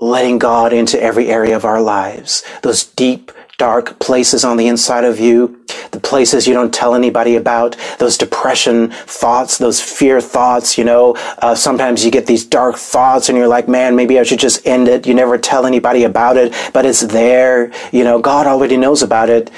letting God into every area of our lives. Those deep, dark places on the inside of you, the places you don't tell anybody about, those depression thoughts, those fear thoughts, you know, uh, sometimes you get these dark thoughts and you're like, man, maybe I should just end it. You never tell anybody about it, but it's there. You know, God already knows about it.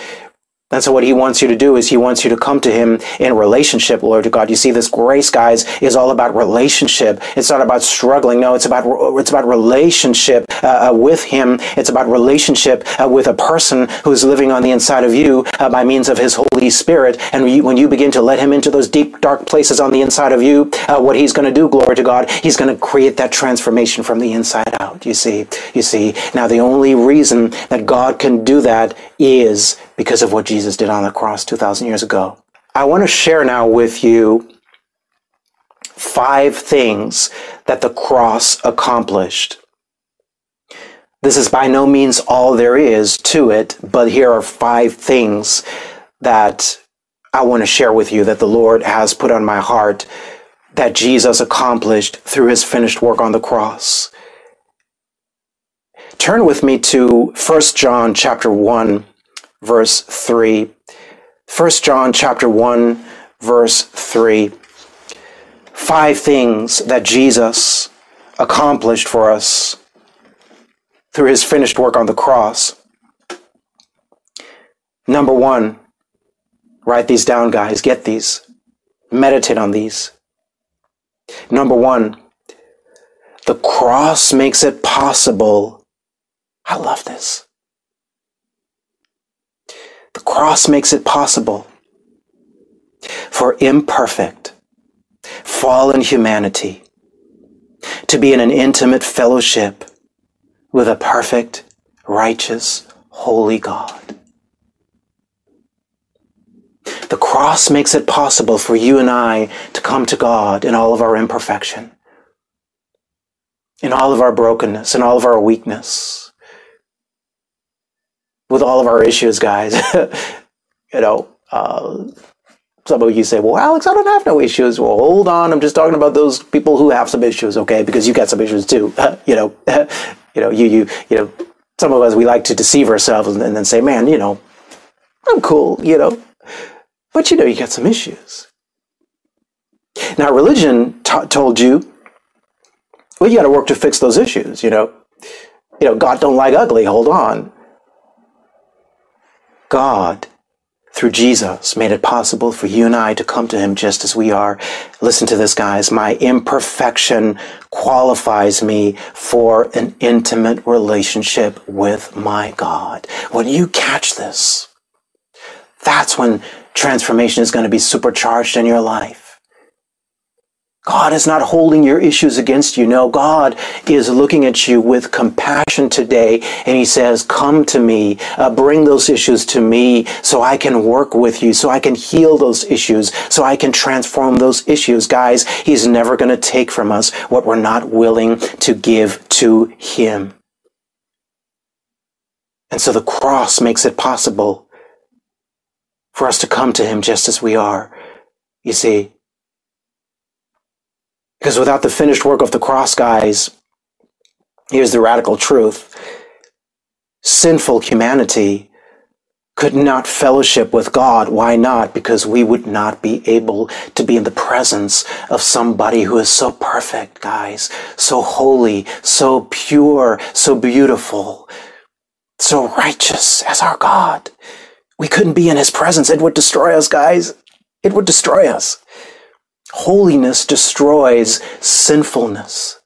And so what he wants you to do is he wants you to come to him in relationship, Lord to God. You see, this grace, guys, is all about relationship. It's not about struggling. No, it's about, it's about relationship uh, uh, with him. It's about relationship uh, with a person who's living on the inside of you uh, by means of his Holy Spirit. And you, when you begin to let him into those deep, dark places on the inside of you, uh, what he's going to do, glory to God, he's going to create that transformation from the inside out. You see, you see. Now, the only reason that God can do that is because of what Jesus did on the cross 2,000 years ago. I want to share now with you five things that the cross accomplished. This is by no means all there is to it, but here are five things that I want to share with you that the Lord has put on my heart that Jesus accomplished through his finished work on the cross. Turn with me to 1 John chapter 1 verse 3. 1 John chapter 1 verse 3. Five things that Jesus accomplished for us through his finished work on the cross. Number one, write these down, guys. Get these. Meditate on these. Number one, the cross makes it possible. I love this the cross makes it possible for imperfect, fallen humanity to be in an intimate fellowship with a perfect, righteous, holy God. The cross makes it possible for you and I to come to God in all of our imperfection, in all of our brokenness, in all of our weakness with all of our issues, guys. you know, uh, some of you say, well, Alex, I don't have no issues. Well, hold on. I'm just talking about those people who have some issues, okay? Because you got some issues too. you know, you know, you, you, you know, some of us, we like to deceive ourselves and, and then say, man, you know, I'm cool, you know, but you know, you got some issues. Now, religion t- told you, well, you got to work to fix those issues, you know. You know, God don't like ugly. Hold on. God, through Jesus, made it possible for you and I to come to Him just as we are. Listen to this, guys. My imperfection qualifies me for an intimate relationship with my God. When you catch this, that's when transformation is going to be supercharged in your life. God is not holding your issues against you. No, God is looking at you with compassion today and he says, come to me, uh, bring those issues to me so I can work with you, so I can heal those issues, so I can transform those issues. Guys, he's never going to take from us what we're not willing to give to him. And so the cross makes it possible for us to come to him just as we are. You see, because without the finished work of the cross, guys, here's the radical truth. Sinful humanity could not fellowship with God. Why not? Because we would not be able to be in the presence of somebody who is so perfect, guys, so holy, so pure, so beautiful, so righteous as our God. We couldn't be in his presence. It would destroy us, guys. It would destroy us. Holiness destroys sinfulness.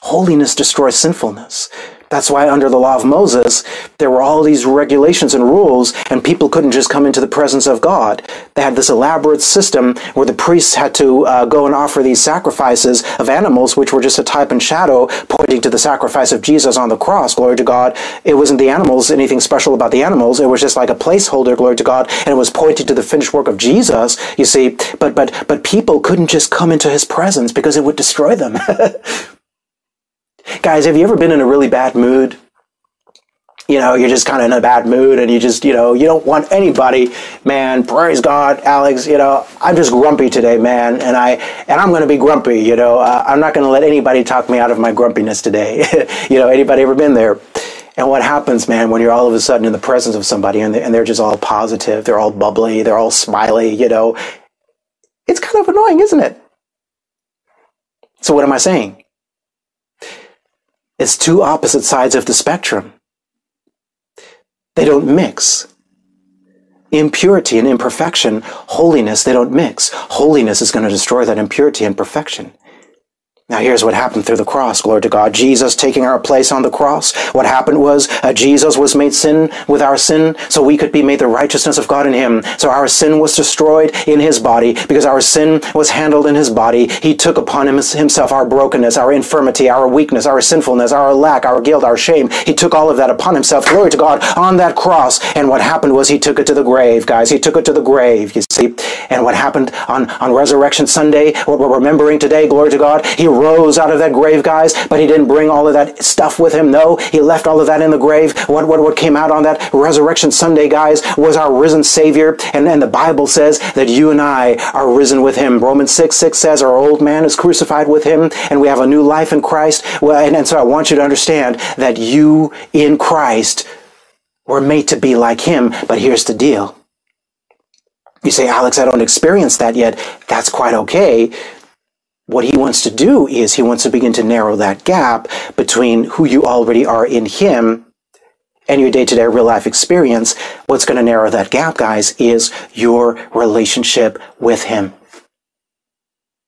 Holiness destroys sinfulness. That's why under the law of Moses, there were all these regulations and rules, and people couldn't just come into the presence of God. They had this elaborate system where the priests had to uh, go and offer these sacrifices of animals, which were just a type and shadow pointing to the sacrifice of Jesus on the cross. Glory to God. It wasn't the animals, anything special about the animals. It was just like a placeholder, glory to God, and it was pointing to the finished work of Jesus, you see. But, but, but people couldn't just come into his presence because it would destroy them. Guys, have you ever been in a really bad mood? You know, you're just kind of in a bad mood and you just, you know, you don't want anybody, man, praise God, Alex, you know, I'm just grumpy today, man. And I, and I'm going to be grumpy, you know, uh, I'm not going to let anybody talk me out of my grumpiness today. you know, anybody ever been there? And what happens, man, when you're all of a sudden in the presence of somebody and, they, and they're just all positive, they're all bubbly, they're all smiley, you know, it's kind of annoying, isn't it? So what am I saying? It's two opposite sides of the spectrum. They don't mix. Impurity and imperfection, holiness, they don't mix. Holiness is going to destroy that impurity and perfection. Now here's what happened through the cross. Glory to God. Jesus taking our place on the cross. What happened was uh, Jesus was made sin with our sin so we could be made the righteousness of God in him. So our sin was destroyed in his body because our sin was handled in his body. He took upon him, himself our brokenness, our infirmity, our weakness, our sinfulness, our lack, our guilt, our shame. He took all of that upon himself. Glory to God on that cross. And what happened was he took it to the grave, guys. He took it to the grave, you see. And what happened on, on Resurrection Sunday, what we're remembering today, glory to God, he rose out of that grave, guys, but he didn't bring all of that stuff with him. No, he left all of that in the grave. What, what, what came out on that Resurrection Sunday, guys, was our risen Savior. And then the Bible says that you and I are risen with him. Romans 6, 6 says our old man is crucified with him and we have a new life in Christ. Well, and, and so I want you to understand that you in Christ were made to be like him. But here's the deal. You say, Alex, I don't experience that yet. That's quite okay what he wants to do is he wants to begin to narrow that gap between who you already are in him and your day-to-day real life experience. What's going to narrow that gap, guys, is your relationship with him.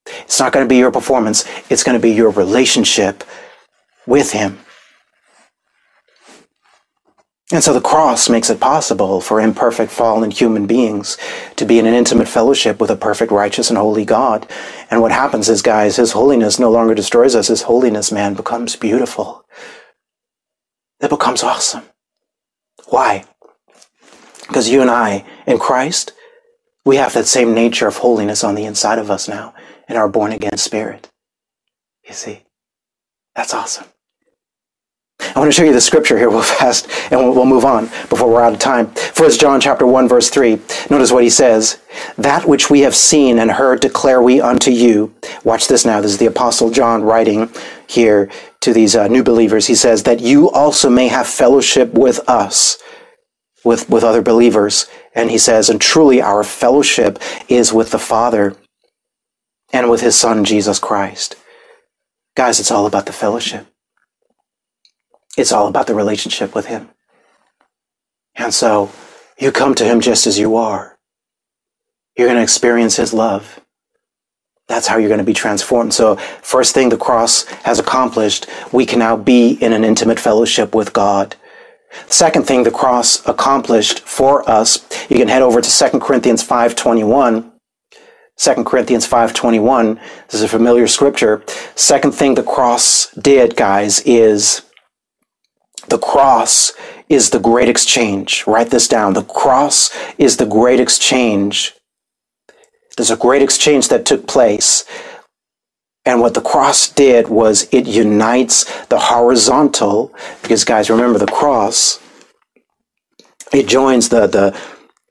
It's not going to be your performance. It's going to be your relationship with him. And so the cross makes it possible for imperfect, fallen human beings to be in an intimate fellowship with a perfect, righteous, and holy God. And what happens is, guys, His holiness no longer destroys us. His holiness, man, becomes beautiful. It becomes awesome. Why? Because you and I, in Christ, we have that same nature of holiness on the inside of us now in our born again spirit. You see? That's awesome. I want to show you the scripture here real fast, and we'll, we'll move on before we're out of time. First John chapter 1, verse 3. Notice what he says. That which we have seen and heard declare we unto you. Watch this now. This is the Apostle John writing here to these uh, new believers. He says, that you also may have fellowship with us, with, with other believers. And he says, and truly our fellowship is with the Father and with his Son, Jesus Christ. Guys, it's all about the fellowship. It's all about the relationship with Him. And so you come to Him just as you are. You're going to experience His love. That's how you're going to be transformed. So first thing the cross has accomplished, we can now be in an intimate fellowship with God. Second thing the cross accomplished for us, you can head over to 2 Corinthians 5.21. 2 Corinthians 5.21, this is a familiar scripture. Second thing the cross did, guys, is the cross is the great exchange. Write this down. The cross is the great exchange. There's a great exchange that took place. And what the cross did was it unites the horizontal, because guys, remember the cross, it joins the, the,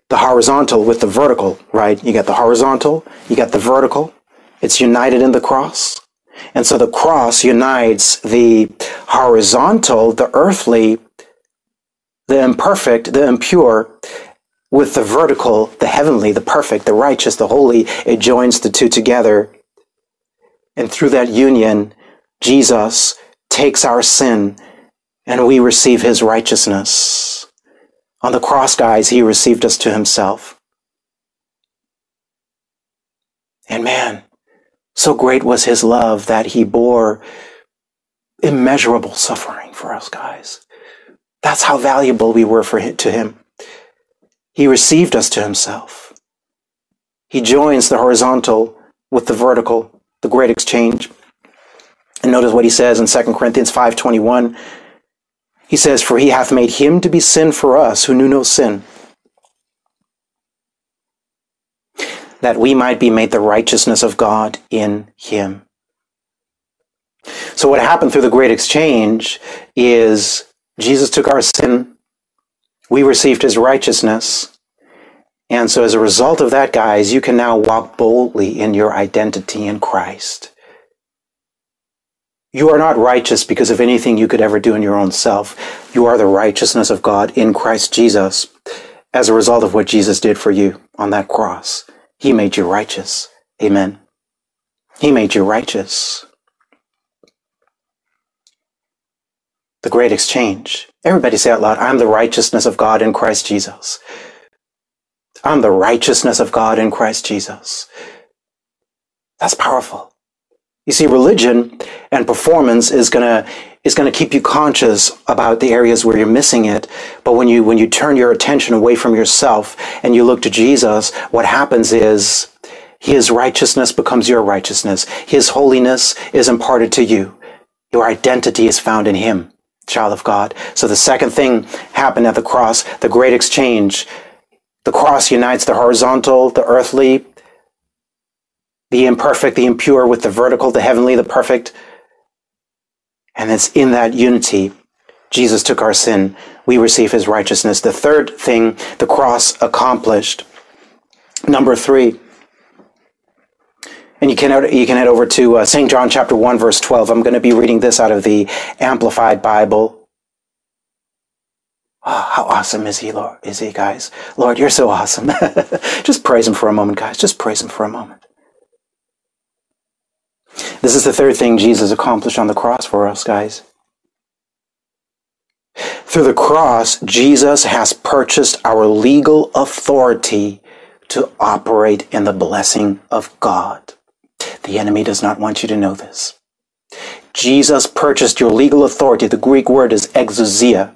the horizontal with the vertical, right? You got the horizontal, you got the vertical. It's united in the cross. And so the cross unites the horizontal, the earthly, the imperfect, the impure, with the vertical, the heavenly, the perfect, the righteous, the holy. It joins the two together. And through that union, Jesus takes our sin and we receive his righteousness. On the cross, guys, he received us to himself. And man, so great was his love that he bore immeasurable suffering for us, guys. That's how valuable we were for him, to him. He received us to himself. He joins the horizontal with the vertical, the great exchange. And notice what he says in 2 Corinthians 5:21. He says, "For he hath made him to be sin for us who knew no sin, that we might be made the righteousness of God in him." So what happened through the great exchange is Jesus took our sin, we received his righteousness, and so as a result of that, guys, you can now walk boldly in your identity in Christ. You are not righteous because of anything you could ever do in your own self. You are the righteousness of God in Christ Jesus as a result of what Jesus did for you on that cross. He made you righteous. Amen. He made you righteous. The great exchange. Everybody say out loud, I'm the righteousness of God in Christ Jesus. I'm the righteousness of God in Christ Jesus. That's powerful. You see, religion and performance is gonna is gonna keep you conscious about the areas where you're missing it. But when you when you turn your attention away from yourself and you look to Jesus, what happens is his righteousness becomes your righteousness. His holiness is imparted to you. Your identity is found in him, child of God. So the second thing happened at the cross, the great exchange. The cross unites the horizontal, the earthly, the imperfect, the impure with the vertical, the heavenly, the perfect. And it's in that unity Jesus took our sin. We receive his righteousness. The third thing the cross accomplished. Number three. And you can, you can head over to uh, St. John chapter 1 verse 12. I'm going to be reading this out of the Amplified Bible. Oh, how awesome is he, Lord? Is he, guys? Lord, you're so awesome. Just praise him for a moment, guys. Just praise him for a moment. This is the third thing Jesus accomplished on the cross for us, guys. Through the cross, Jesus has purchased our legal authority to operate in the blessing of God. The enemy does not want you to know this. Jesus purchased your legal authority. The Greek word is exousia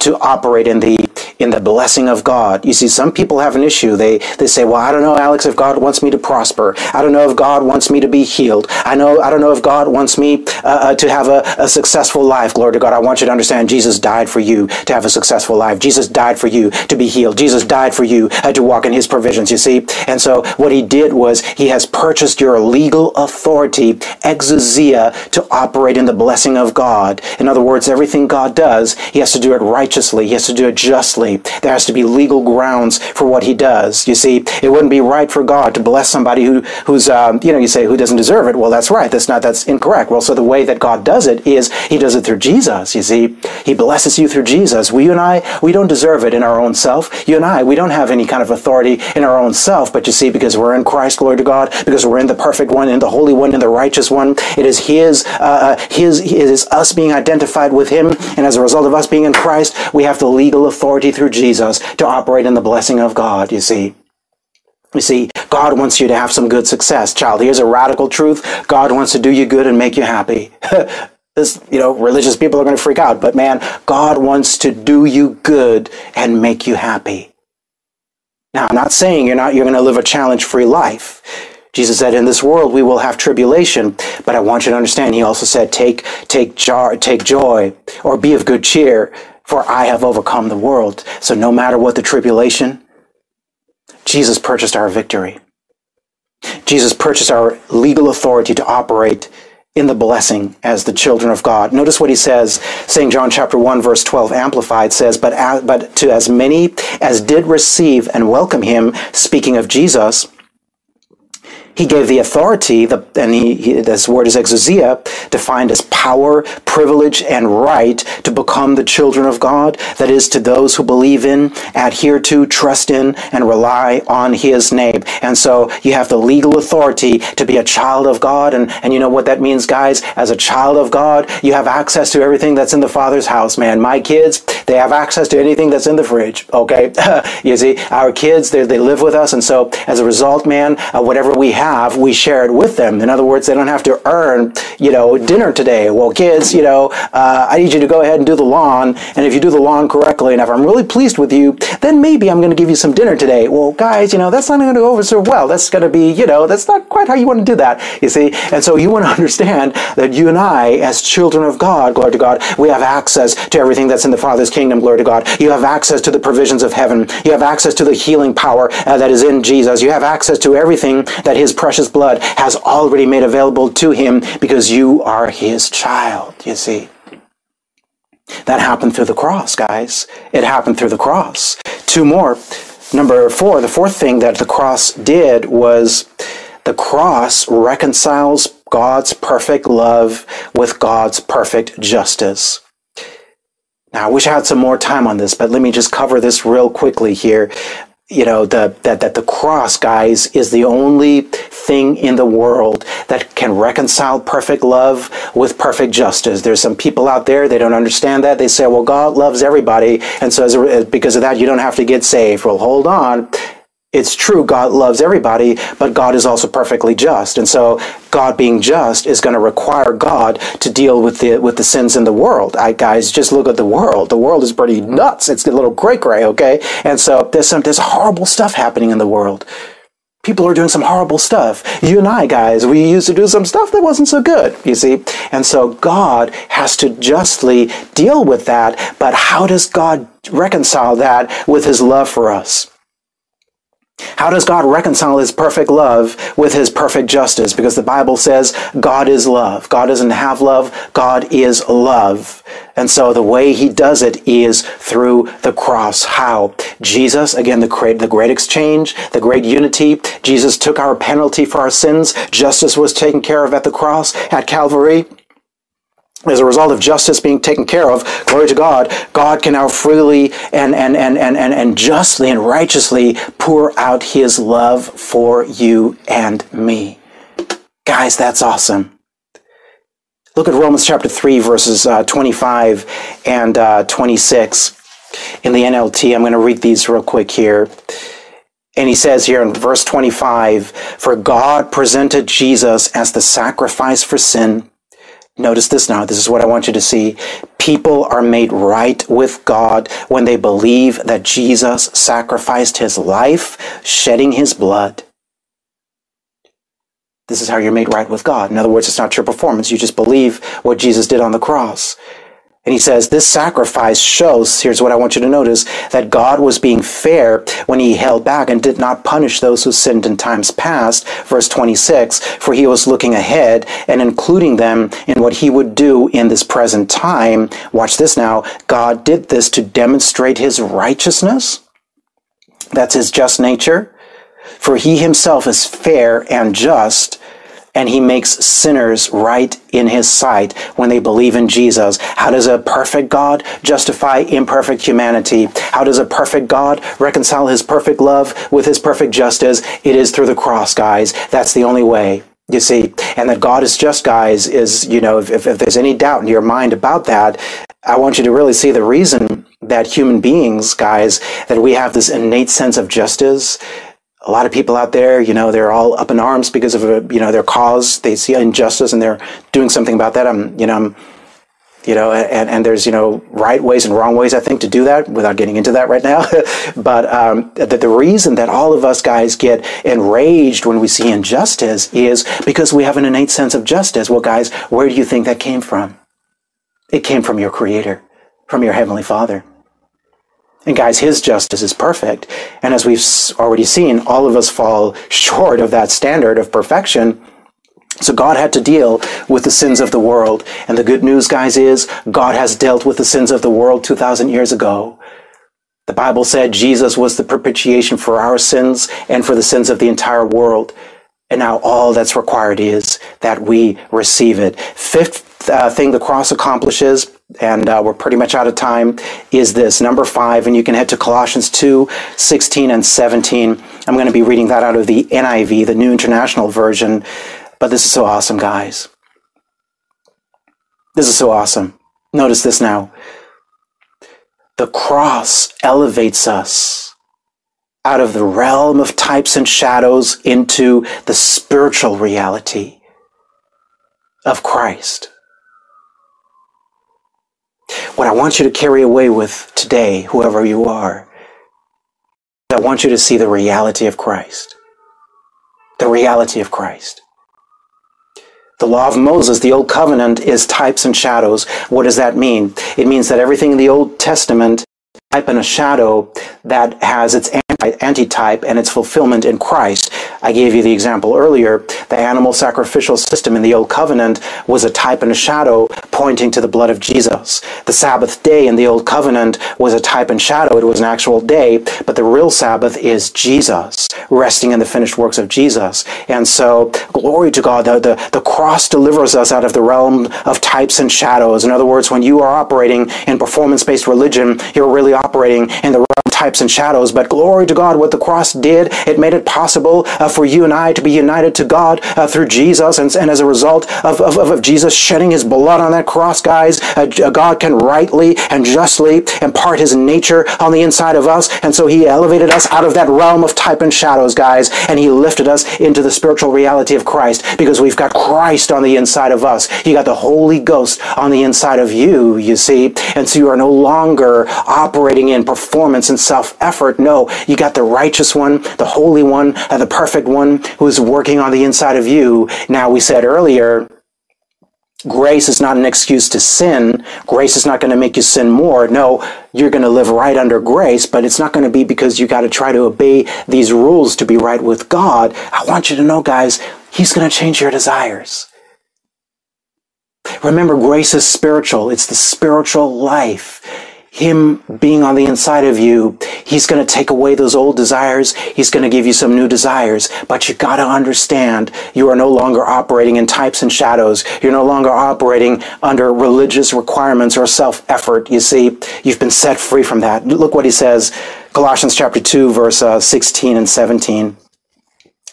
to operate in the in the blessing of God. You see, some people have an issue. They they say, "Well, I don't know, Alex, if God wants me to prosper. I don't know if God wants me to be healed. I know I don't know if God wants me uh, uh, to have a, a successful life." Glory to God. I want you to understand, Jesus died for you to have a successful life. Jesus died for you to be healed. Jesus died for you uh, to walk in His provisions. You see, and so what He did was He has purchased your legal authority, exousia, to operate in the blessing of God. In other words, everything God does, He has to do it righteously. He has to do it justly. There has to be legal grounds for what he does. You see, it wouldn't be right for God to bless somebody who, who's, um, you know, you say, who doesn't deserve it. Well, that's right. That's not, that's incorrect. Well, so the way that God does it is he does it through Jesus. You see, he blesses you through Jesus. We, you and I, we don't deserve it in our own self. You and I, we don't have any kind of authority in our own self. But you see, because we're in Christ, glory to God, because we're in the perfect one, in the holy one, in the righteous one, it is his, uh, uh his, it is us being identified with him. And as a result of us being in Christ, we have the legal authority through Jesus to operate in the blessing of God, you see. You see, God wants you to have some good success. Child, here's a radical truth. God wants to do you good and make you happy. this, you know, religious people are going to freak out, but man, God wants to do you good and make you happy. Now, I'm not saying you're not, you're going to live a challenge-free life. Jesus said, in this world we will have tribulation, but I want you to understand, he also said, take, take, jar, take joy or be of good cheer for I have overcome the world. So no matter what the tribulation, Jesus purchased our victory. Jesus purchased our legal authority to operate in the blessing as the children of God. Notice what he says, St. John chapter 1 verse 12 amplified says, but, but to as many as did receive and welcome him, speaking of Jesus, he gave the authority, the, and he, he, this word is exousia, defined as power, privilege, and right to become the children of God. That is, to those who believe in, adhere to, trust in, and rely on his name. And so you have the legal authority to be a child of God. And, and you know what that means, guys? As a child of God, you have access to everything that's in the Father's house, man. My kids, They have access to anything that's in the fridge. Okay. you see, our kids, they, they live with us. And so as a result, man, uh, whatever we have, we share it with them. In other words, they don't have to earn, you know, dinner today. Well, kids, you know, uh, I need you to go ahead and do the lawn. And if you do the lawn correctly, and if I'm really pleased with you, then maybe I'm going to give you some dinner today. Well, guys, you know, that's not going to go over so well. That's going to be, you know, that's not quite how you want to do that, you see. And so you want to understand that you and I, as children of God, glory to God, we have access to everything that's in the Father's kingdom, glory to God. You have access to the provisions of heaven. You have access to the healing power uh, that is in Jesus. You have access to everything that his precious blood has already made available to him because you are his child, you see. That happened through the cross, guys. It happened through the cross. Two more. Number four, the fourth thing that the cross did was the cross reconciles God's perfect love with God's perfect justice. Now, I wish I had some more time on this, but let me just cover this real quickly here. You know the that that the cross guys is the only thing in the world that can reconcile perfect love with perfect justice. There's some people out there they don't understand that. They say well god loves everybody. And so a, because of that you don't have to get saved. Well hold on it's true God loves everybody, but God is also perfectly just. And so God being just is going to require God to deal with the with the sins in the world. I guys just look at the world. The world is pretty nuts. It's a little gray gray, okay? And so there's some there's horrible stuff happening in the world. People are doing some horrible stuff. You and I, guys, we used to do some stuff that wasn't so good, you see? And so God has to justly deal with that, but how does God reconcile that with his love for us? How does God reconcile his perfect love with his perfect justice? Because the Bible says God is love. God doesn't have love. God is love. And so the way he does it is through the cross. How? Jesus, again, the great, the great exchange, the great unity. Jesus took our penalty for our sins. Justice was taken care of at the cross at Calvary as a result of justice being taken care of, glory to God, God can now freely and, and, and, and, and, and justly and righteously pour out his love for you and me. Guys, that's awesome. Look at Romans chapter 3, verses uh, 25 and uh, 26 in the NLT. I'm going to read these real quick here. And he says here in verse 25, For God presented Jesus as the sacrifice for sin Notice this now. This is what I want you to see. People are made right with God when they believe that Jesus sacrificed his life, shedding his blood. This is how you're made right with God. In other words, it's not your performance. You just believe what Jesus did on the cross. And he says, this sacrifice shows, here's what I want you to notice, that God was being fair when he held back and did not punish those who sinned in times past. Verse 26, for he was looking ahead and including them in what he would do in this present time. Watch this now. God did this to demonstrate his righteousness. That's his just nature. For he himself is fair and just and he makes sinners right in his sight when they believe in Jesus. How does a perfect God justify imperfect humanity? How does a perfect God reconcile his perfect love with his perfect justice? It is through the cross, guys. That's the only way. You see, and that God is just, guys, is, you know, if, if there's any doubt in your mind about that, I want you to really see the reason that human beings, guys, that we have this innate sense of justice, a lot of people out there, you know, they're all up in arms because of a, you know, their cause. They see injustice and they're doing something about that. I'm, you know, I'm, you know, and, and there's, you know, right ways and wrong ways, I think, to do that without getting into that right now. but um, the, the reason that all of us guys get enraged when we see injustice is because we have an innate sense of justice. Well, guys, where do you think that came from? It came from your creator, from your heavenly father. And guys, his justice is perfect. And as we've already seen, all of us fall short of that standard of perfection. So God had to deal with the sins of the world. And the good news, guys, is God has dealt with the sins of the world 2,000 years ago. The Bible said Jesus was the propitiation for our sins and for the sins of the entire world. And now all that's required is that we receive it. Fifth uh, thing the cross accomplishes and uh, we're pretty much out of time, is this number five, and you can head to Colossians 2 16 and 17. I'm going to be reading that out of the NIV, the New International Version, but this is so awesome, guys. This is so awesome. Notice this now. The cross elevates us out of the realm of types and shadows into the spiritual reality of Christ. What I want you to carry away with today, whoever you are, I want you to see the reality of Christ. The reality of Christ. The law of Moses, the Old Covenant, is types and shadows. What does that mean? It means that everything in the Old Testament type and a shadow that has its antitype and its fulfillment in Christ. I gave you the example earlier. The animal sacrificial system in the Old Covenant was a type and a shadow pointing to the blood of Jesus. The Sabbath day in the Old Covenant was a type and shadow. It was an actual day, but the real Sabbath is Jesus, resting in the finished works of Jesus. And so, glory to God, the, the, the cross delivers us out of the realm of types and shadows. In other words, when you are operating in performance-based religion, you're really operating in the types and shadows. But glory to God what the cross did. It made it possible uh, for you and I to be united to God uh, through Jesus. And, and, as a result of, of, of, Jesus shedding his blood on that cross, guys, uh, God can rightly and justly impart his nature on the inside of us. And so he elevated us out of that realm of type and shadows, guys, and he lifted us into the spiritual reality of Christ because we've got Christ on the inside of us. You got the Holy Ghost on the inside of you, you see. And so you are no longer operating in performance and self-effort. No, you got the righteous one, the holy one, and the perfect one who's working on the inside of you. Now, we said earlier, grace is not an excuse to sin. Grace is not going to make you sin more. No, you're going to live right under grace, but it's not going to be because you got to try to obey these rules to be right with God. I want you to know, guys, He's going to change your desires. Remember, grace is spiritual. It's the spiritual life. Him being on the inside of you, He's going to take away those old desires. He's going to give you some new desires. But you got to understand you are no longer operating in types and shadows. You're no longer operating under religious requirements or self-effort. You see, you've been set free from that. Look what he says, Colossians chapter 2, verse uh, 16 and 17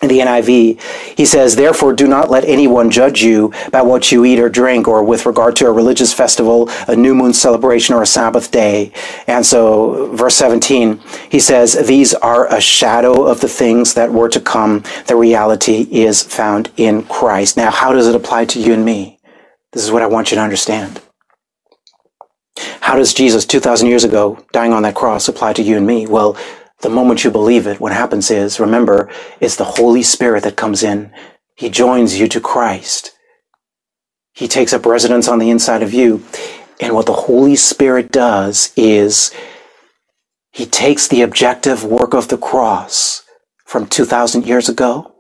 in the NIV, he says, Therefore, do not let anyone judge you by what you eat or drink, or with regard to a religious festival, a new moon celebration, or a Sabbath day. And so, verse 17, he says, These are a shadow of the things that were to come. The reality is found in Christ. Now, how does it apply to you and me? This is what I want you to understand. How does Jesus, 2,000 years ago, dying on that cross, apply to you and me? Well, the moment you believe it, what happens is, remember, it's the Holy Spirit that comes in. He joins you to Christ. He takes up residence on the inside of you. And what the Holy Spirit does is he takes the objective work of the cross from 2,000 years ago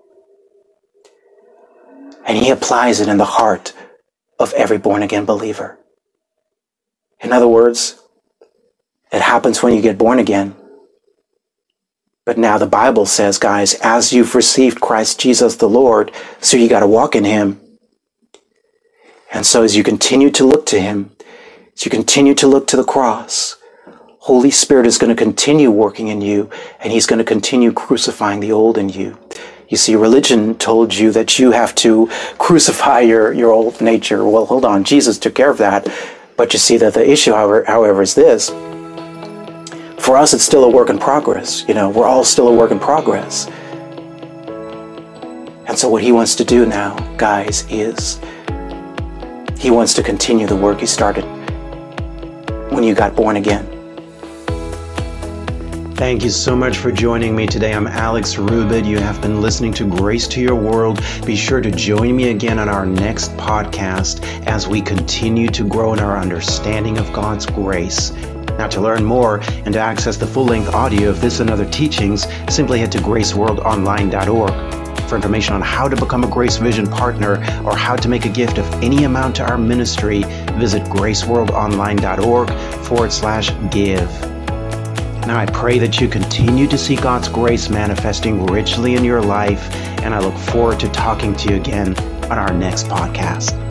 and he applies it in the heart of every born again believer. In other words, it happens when you get born again. But now the Bible says, guys, as you've received Christ Jesus the Lord, so you got to walk in Him. And so as you continue to look to Him, as you continue to look to the cross, Holy Spirit is going to continue working in you, and He's going to continue crucifying the old in you. You see, religion told you that you have to crucify your, your old nature. Well, hold on. Jesus took care of that. But you see that the issue, however, however is this for us, it's still a work in progress. You know, we're all still a work in progress. And so, what he wants to do now, guys, is he wants to continue the work he started when you got born again. Thank you so much for joining me today. I'm Alex Rubit. You have been listening to Grace to Your World. Be sure to join me again on our next podcast as we continue to grow in our understanding of God's grace now, to learn more and to access the full length audio of this and other teachings, simply head to graceworldonline.org. For information on how to become a Grace Vision partner or how to make a gift of any amount to our ministry, visit graceworldonline.org forward slash give. Now, I pray that you continue to see God's grace manifesting richly in your life, and I look forward to talking to you again on our next podcast.